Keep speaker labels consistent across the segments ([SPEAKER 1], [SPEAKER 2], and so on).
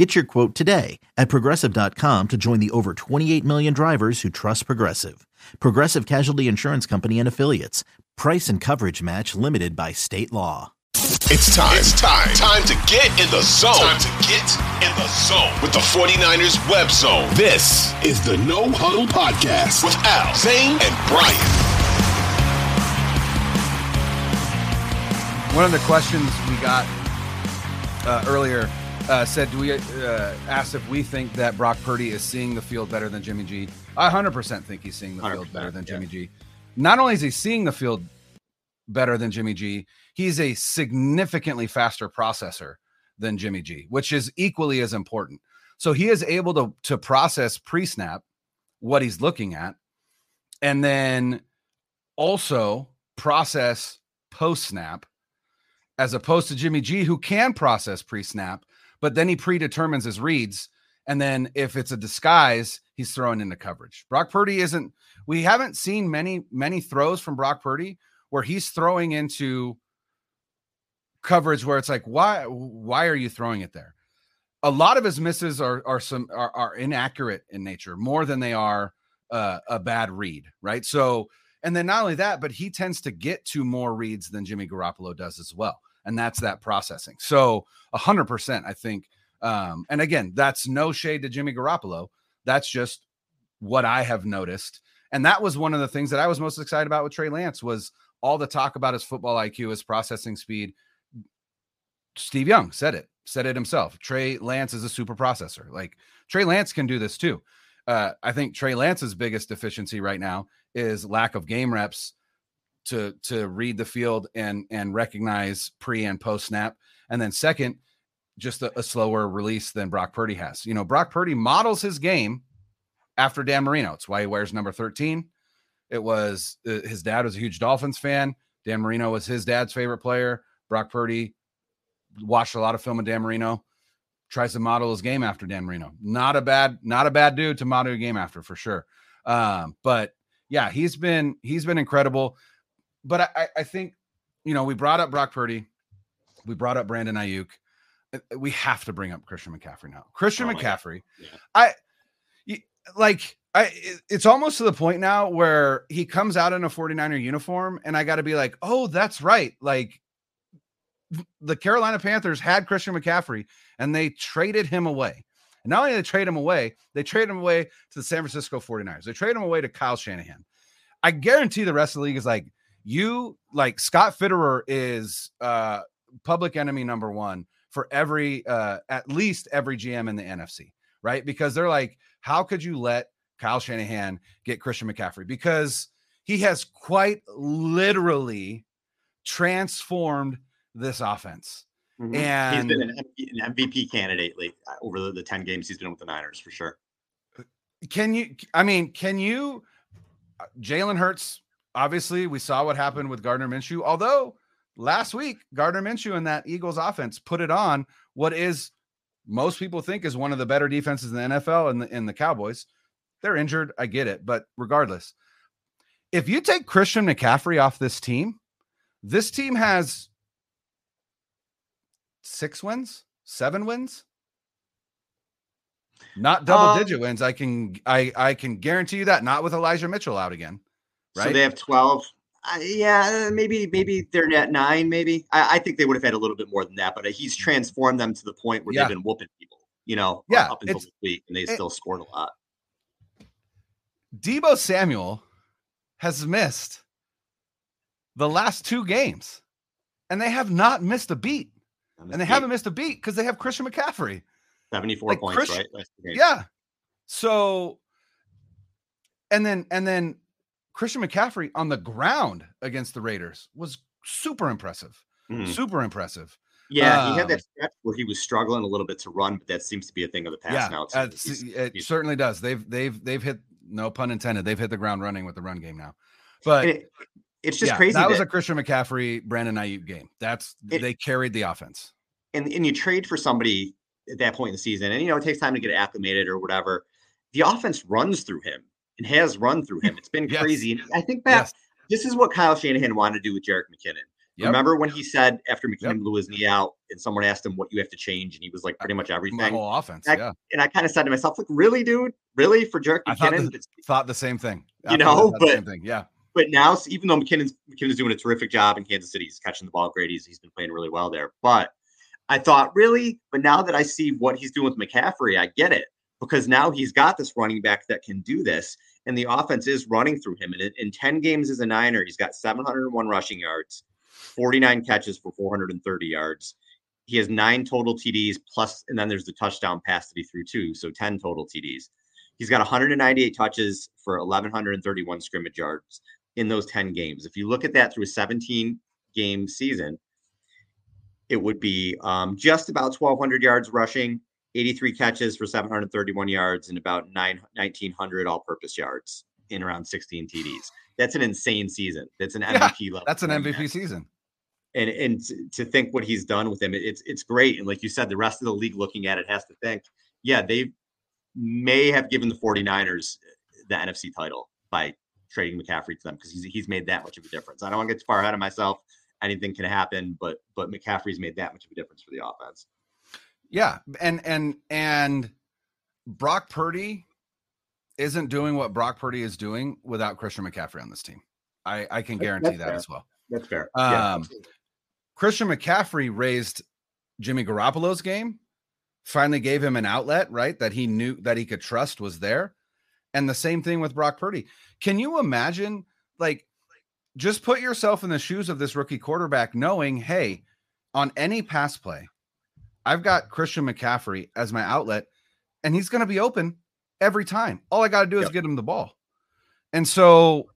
[SPEAKER 1] Get your quote today at progressive.com to join the over 28 million drivers who trust Progressive. Progressive Casualty Insurance Company and Affiliates. Price and coverage match limited by state law.
[SPEAKER 2] It's time. It's time. Time to get in the zone. Time to get in the zone with the 49ers web zone. This is the No Huddle Podcast with Al, Zane, and Brian.
[SPEAKER 3] One of the questions we got uh, earlier uh, said, "Do we uh, asked if we think that Brock Purdy is seeing the field better than Jimmy G?" I 100% think he's seeing the field better than Jimmy yeah. G. Not only is he seeing the field better than Jimmy G, he's a significantly faster processor than Jimmy G, which is equally as important. So he is able to to process pre-snap what he's looking at, and then also process post-snap, as opposed to Jimmy G, who can process pre-snap but then he predetermines his reads. And then if it's a disguise, he's throwing into coverage. Brock Purdy isn't, we haven't seen many, many throws from Brock Purdy where he's throwing into coverage where it's like, why, why are you throwing it there? A lot of his misses are are some are, are inaccurate in nature more than they are uh, a bad read, right? So, and then not only that, but he tends to get to more reads than Jimmy Garoppolo does as well and that's that processing. So, a hundred percent, I think. Um, and again, that's no shade to Jimmy Garoppolo. That's just what I have noticed, and that was one of the things that I was most excited about with Trey Lance was all the talk about his football IQ, his processing speed. Steve Young said it, said it himself. Trey Lance is a super processor. Like Trey Lance can do this too. Uh, I think Trey Lance's biggest deficiency right now is lack of game reps to to read the field and and recognize pre and post snap. And then second, just a, a, slower release than Brock Purdy has. You know, Brock Purdy models his game after Dan Marino. It's why he wears number 13. It was uh, his dad was a huge Dolphins fan. Dan Marino was his dad's favorite player. Brock Purdy watched a lot of film of Dan Marino. Tries to model his game after Dan Marino. Not a bad, not a bad dude to model your game after for sure. Um, but yeah, he's been he's been incredible but I, I think you know we brought up Brock Purdy, we brought up Brandon Aiyuk. Uh, we have to bring up Christian McCaffrey now. Christian oh McCaffrey, yeah. I like I it's almost to the point now where he comes out in a 49er uniform and I got to be like, "Oh, that's right." Like the Carolina Panthers had Christian McCaffrey and they traded him away. And not only did they trade him away, they traded him away to the San Francisco 49ers. They traded him away to Kyle Shanahan. I guarantee the rest of the league is like, you like Scott Fitterer is uh public enemy number one for every uh at least every GM in the NFC, right? Because they're like, how could you let Kyle Shanahan get Christian McCaffrey? Because he has quite literally transformed this offense.
[SPEAKER 4] Mm-hmm. And he's been an MVP candidate late uh, over the, the 10 games he's been with the Niners for sure.
[SPEAKER 3] Can you, I mean, can you, uh, Jalen Hurts obviously we saw what happened with Gardner Minshew. Although last week Gardner Minshew and that Eagles offense put it on what is most people think is one of the better defenses in the NFL and the, in the Cowboys. They're injured, I get it, but regardless, if you take Christian McCaffrey off this team, this team has six wins, seven wins. Not double um, digit wins. I can I I can guarantee you that. Not with Elijah Mitchell out again.
[SPEAKER 4] Right? So they have 12. Uh, yeah, maybe maybe they're at nine. Maybe I, I, think they would have had a little bit more than that, but uh, he's transformed them to the point where yeah. they've been whooping people. You know,
[SPEAKER 3] yeah,
[SPEAKER 4] up until this week, and they it, still scored a lot.
[SPEAKER 3] Deebo Samuel has missed the last two games, and they have not missed a beat. And they beat. haven't missed a beat because they have Christian McCaffrey.
[SPEAKER 4] 74 like points, right?
[SPEAKER 3] Yeah. So, and then, and then Christian McCaffrey on the ground against the Raiders was super impressive. Mm. Super impressive.
[SPEAKER 4] Yeah, um, he had that um, stretch where he was struggling a little bit to run, but that seems to be a thing of the past
[SPEAKER 3] yeah,
[SPEAKER 4] now.
[SPEAKER 3] Uh, he's, it he's, certainly does. They've they've they've hit no pun intended. They've hit the ground running with the run game now. But
[SPEAKER 4] it, it's just
[SPEAKER 3] yeah,
[SPEAKER 4] crazy.
[SPEAKER 3] That, that was a Christian McCaffrey, Brandon Aiyuk game. That's it, they carried the offense.
[SPEAKER 4] And and you trade for somebody at that point in the season, and you know it takes time to get acclimated or whatever. The offense runs through him and has run through him. It's been yes. crazy. And I think that yes. this is what Kyle Shanahan wanted to do with Jerick McKinnon. Yep. Remember when he said after McKinnon yep. blew his knee out and someone asked him what you have to change, and he was like uh, pretty much everything. My
[SPEAKER 3] whole offense,
[SPEAKER 4] and
[SPEAKER 3] I, yeah.
[SPEAKER 4] And I kind of said to myself, like, really, dude, really for Jerick McKinnon?
[SPEAKER 3] I thought the, thought the same thing.
[SPEAKER 4] You know, but
[SPEAKER 3] yeah.
[SPEAKER 4] But now, even though McKinnon's McKinnon's doing a terrific job in Kansas City, he's catching the ball great. He's, he's been playing really well there. But I thought, really? But now that I see what he's doing with McCaffrey, I get it because now he's got this running back that can do this, and the offense is running through him. And in, in 10 games as a Niner, he's got 701 rushing yards, 49 catches for 430 yards. He has nine total TDs plus, and then there's the touchdown pass that he threw too. So 10 total TDs. He's got 198 touches for 1,131 scrimmage yards in those 10 games. If you look at that through a 17 game season, it would be um, just about 1,200 yards rushing, 83 catches for 731 yards, and about 9, 1,900 all purpose yards in around 16 TDs. That's an insane season. That's an MVP yeah, level.
[SPEAKER 3] That's an MVP season.
[SPEAKER 4] And and to think what he's done with him, it's it's great. And like you said, the rest of the league looking at it has to think, yeah, they may have given the 49ers the NFC title by trading McCaffrey to them because he's he's made that much of a difference. I don't want to get too far ahead of myself. Anything can happen, but but McCaffrey's made that much of a difference for the offense.
[SPEAKER 3] Yeah, and and and Brock Purdy isn't doing what Brock Purdy is doing without Christian McCaffrey on this team. I I can guarantee that
[SPEAKER 4] fair.
[SPEAKER 3] as well.
[SPEAKER 4] That's fair.
[SPEAKER 3] Um, yeah, Christian McCaffrey raised Jimmy Garoppolo's game. Finally gave him an outlet, right? That he knew that he could trust was there. And the same thing with Brock Purdy. Can you imagine, like, just put yourself in the shoes of this rookie quarterback, knowing, hey, on any pass play, I've got Christian McCaffrey as my outlet, and he's going to be open every time. All I got to do yep. is get him the ball. And so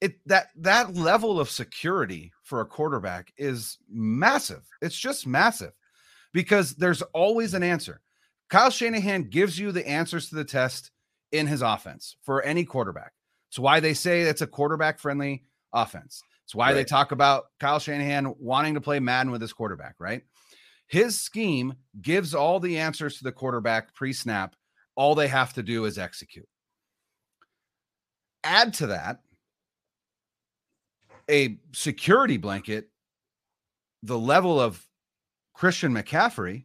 [SPEAKER 3] it that that level of security for a quarterback is massive. It's just massive because there's always an answer. Kyle Shanahan gives you the answers to the test in his offense for any quarterback. It's why they say it's a quarterback friendly offense. It's why right. they talk about Kyle Shanahan wanting to play Madden with his quarterback, right? His scheme gives all the answers to the quarterback pre snap. All they have to do is execute. Add to that a security blanket, the level of Christian McCaffrey,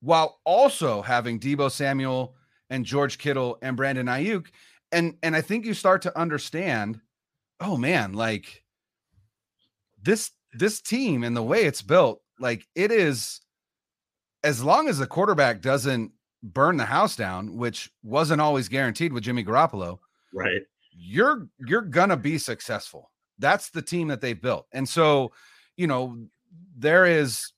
[SPEAKER 3] while also having Deebo Samuel and George Kittle and Brandon Aiyuk. And and I think you start to understand, oh man, like this this team and the way it's built, like it is as long as the quarterback doesn't burn the house down, which wasn't always guaranteed with Jimmy Garoppolo.
[SPEAKER 4] Right.
[SPEAKER 3] You're you're gonna be successful. That's the team that they built. And so, you know, there is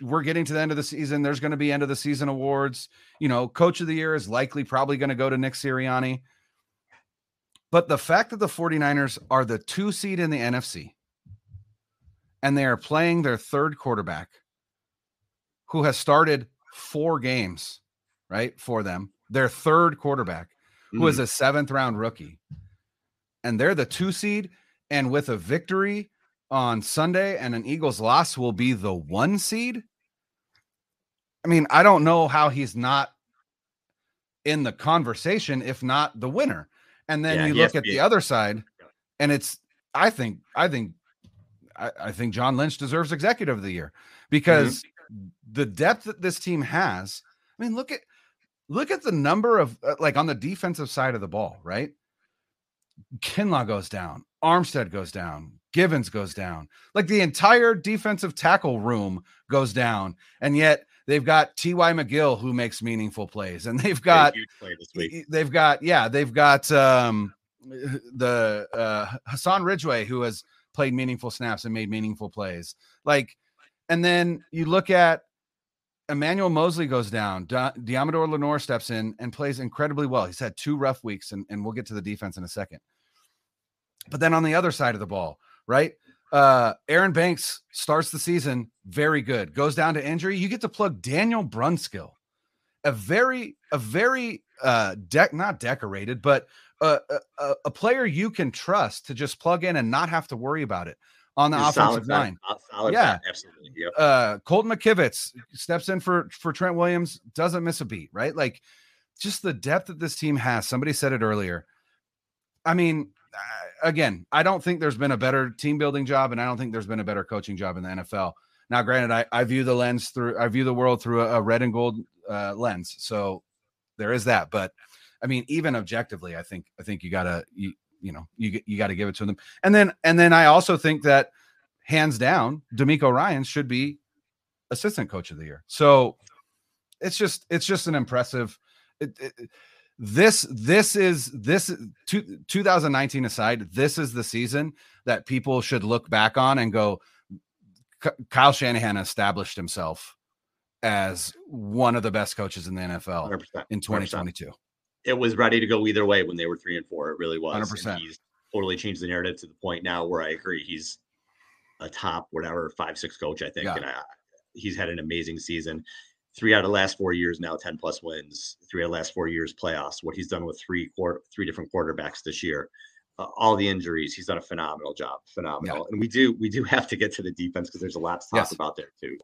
[SPEAKER 3] we're getting to the end of the season. There's going to be end of the season awards. You know, coach of the year is likely probably going to go to Nick Sirianni. But the fact that the 49ers are the two seed in the NFC and they are playing their third quarterback who has started four games, right, for them, their third quarterback, mm-hmm. who is mm. a seventh round rookie, and they're the two seed. And with a victory on Sunday and an Eagles loss will be the one seed. I mean, I don't know how he's not in the conversation, if not the winner. And then yeah, you look at the other side, and it's I think I think I, I, think John Lynch deserves executive of the year because mm-hmm. the depth that this team has. I mean, look at look at the number of uh, like on the defensive side of the ball, right? Kinlaw goes down, Armstead goes down, Givens goes down. Like the entire defensive tackle room goes down. And yet they've got T.Y. McGill who makes meaningful plays. And they've got they've got, yeah, they've got um the uh Hassan Ridgeway who has played meaningful snaps and made meaningful plays. Like, and then you look at Emmanuel Moseley goes down. Deommodore Lenoir steps in and plays incredibly well. He's had two rough weeks, and, and we'll get to the defense in a second. But then on the other side of the ball, right? Uh, Aaron Banks starts the season very good, goes down to injury. You get to plug Daniel Brunskill a very a very uh deck not decorated, but a, a, a player you can trust to just plug in and not have to worry about it on the
[SPEAKER 4] He's
[SPEAKER 3] offensive line.
[SPEAKER 4] solid
[SPEAKER 3] Yeah.
[SPEAKER 4] bet, absolutely. Yep.
[SPEAKER 3] Uh Colton McKivitz steps in for for Trent Williams, doesn't miss a beat, right? Like just the depth that this team has. Somebody said it earlier. I mean, uh, again, I don't think there's been a better team building job, and I don't think there's been a better coaching job in the NFL. Now, granted, I, I view the lens through, I view the world through a, a red and gold uh, lens, so there is that. But I mean, even objectively, I think I think you gotta you you know you you got to give it to them, and then and then I also think that hands down, DeMeco Ryan should be assistant coach of the year. So it's just it's just an impressive. It, it, this this is this two, 2019 aside this is the season that people should look back on and go kyle shanahan established himself as one of the best coaches in the nfl
[SPEAKER 4] 100%.
[SPEAKER 3] in 2022
[SPEAKER 4] It was ready to go either way when they were three and four. It really was.
[SPEAKER 3] 100%.
[SPEAKER 4] He's totally changed the narrative to the point now where I agree. He's a top whatever five six coach. I think,
[SPEAKER 3] Yeah.
[SPEAKER 4] and I, he's had an amazing season. Three out of the last four years now, ten plus wins. Three out of the last four years playoffs. What he's done with three quarter, three different quarterbacks this year. Uh, all the injuries, he's done a phenomenal job. Phenomenal. And we do we do have to get to the defense because there's a lot to talk
[SPEAKER 3] Yes.
[SPEAKER 4] about there too.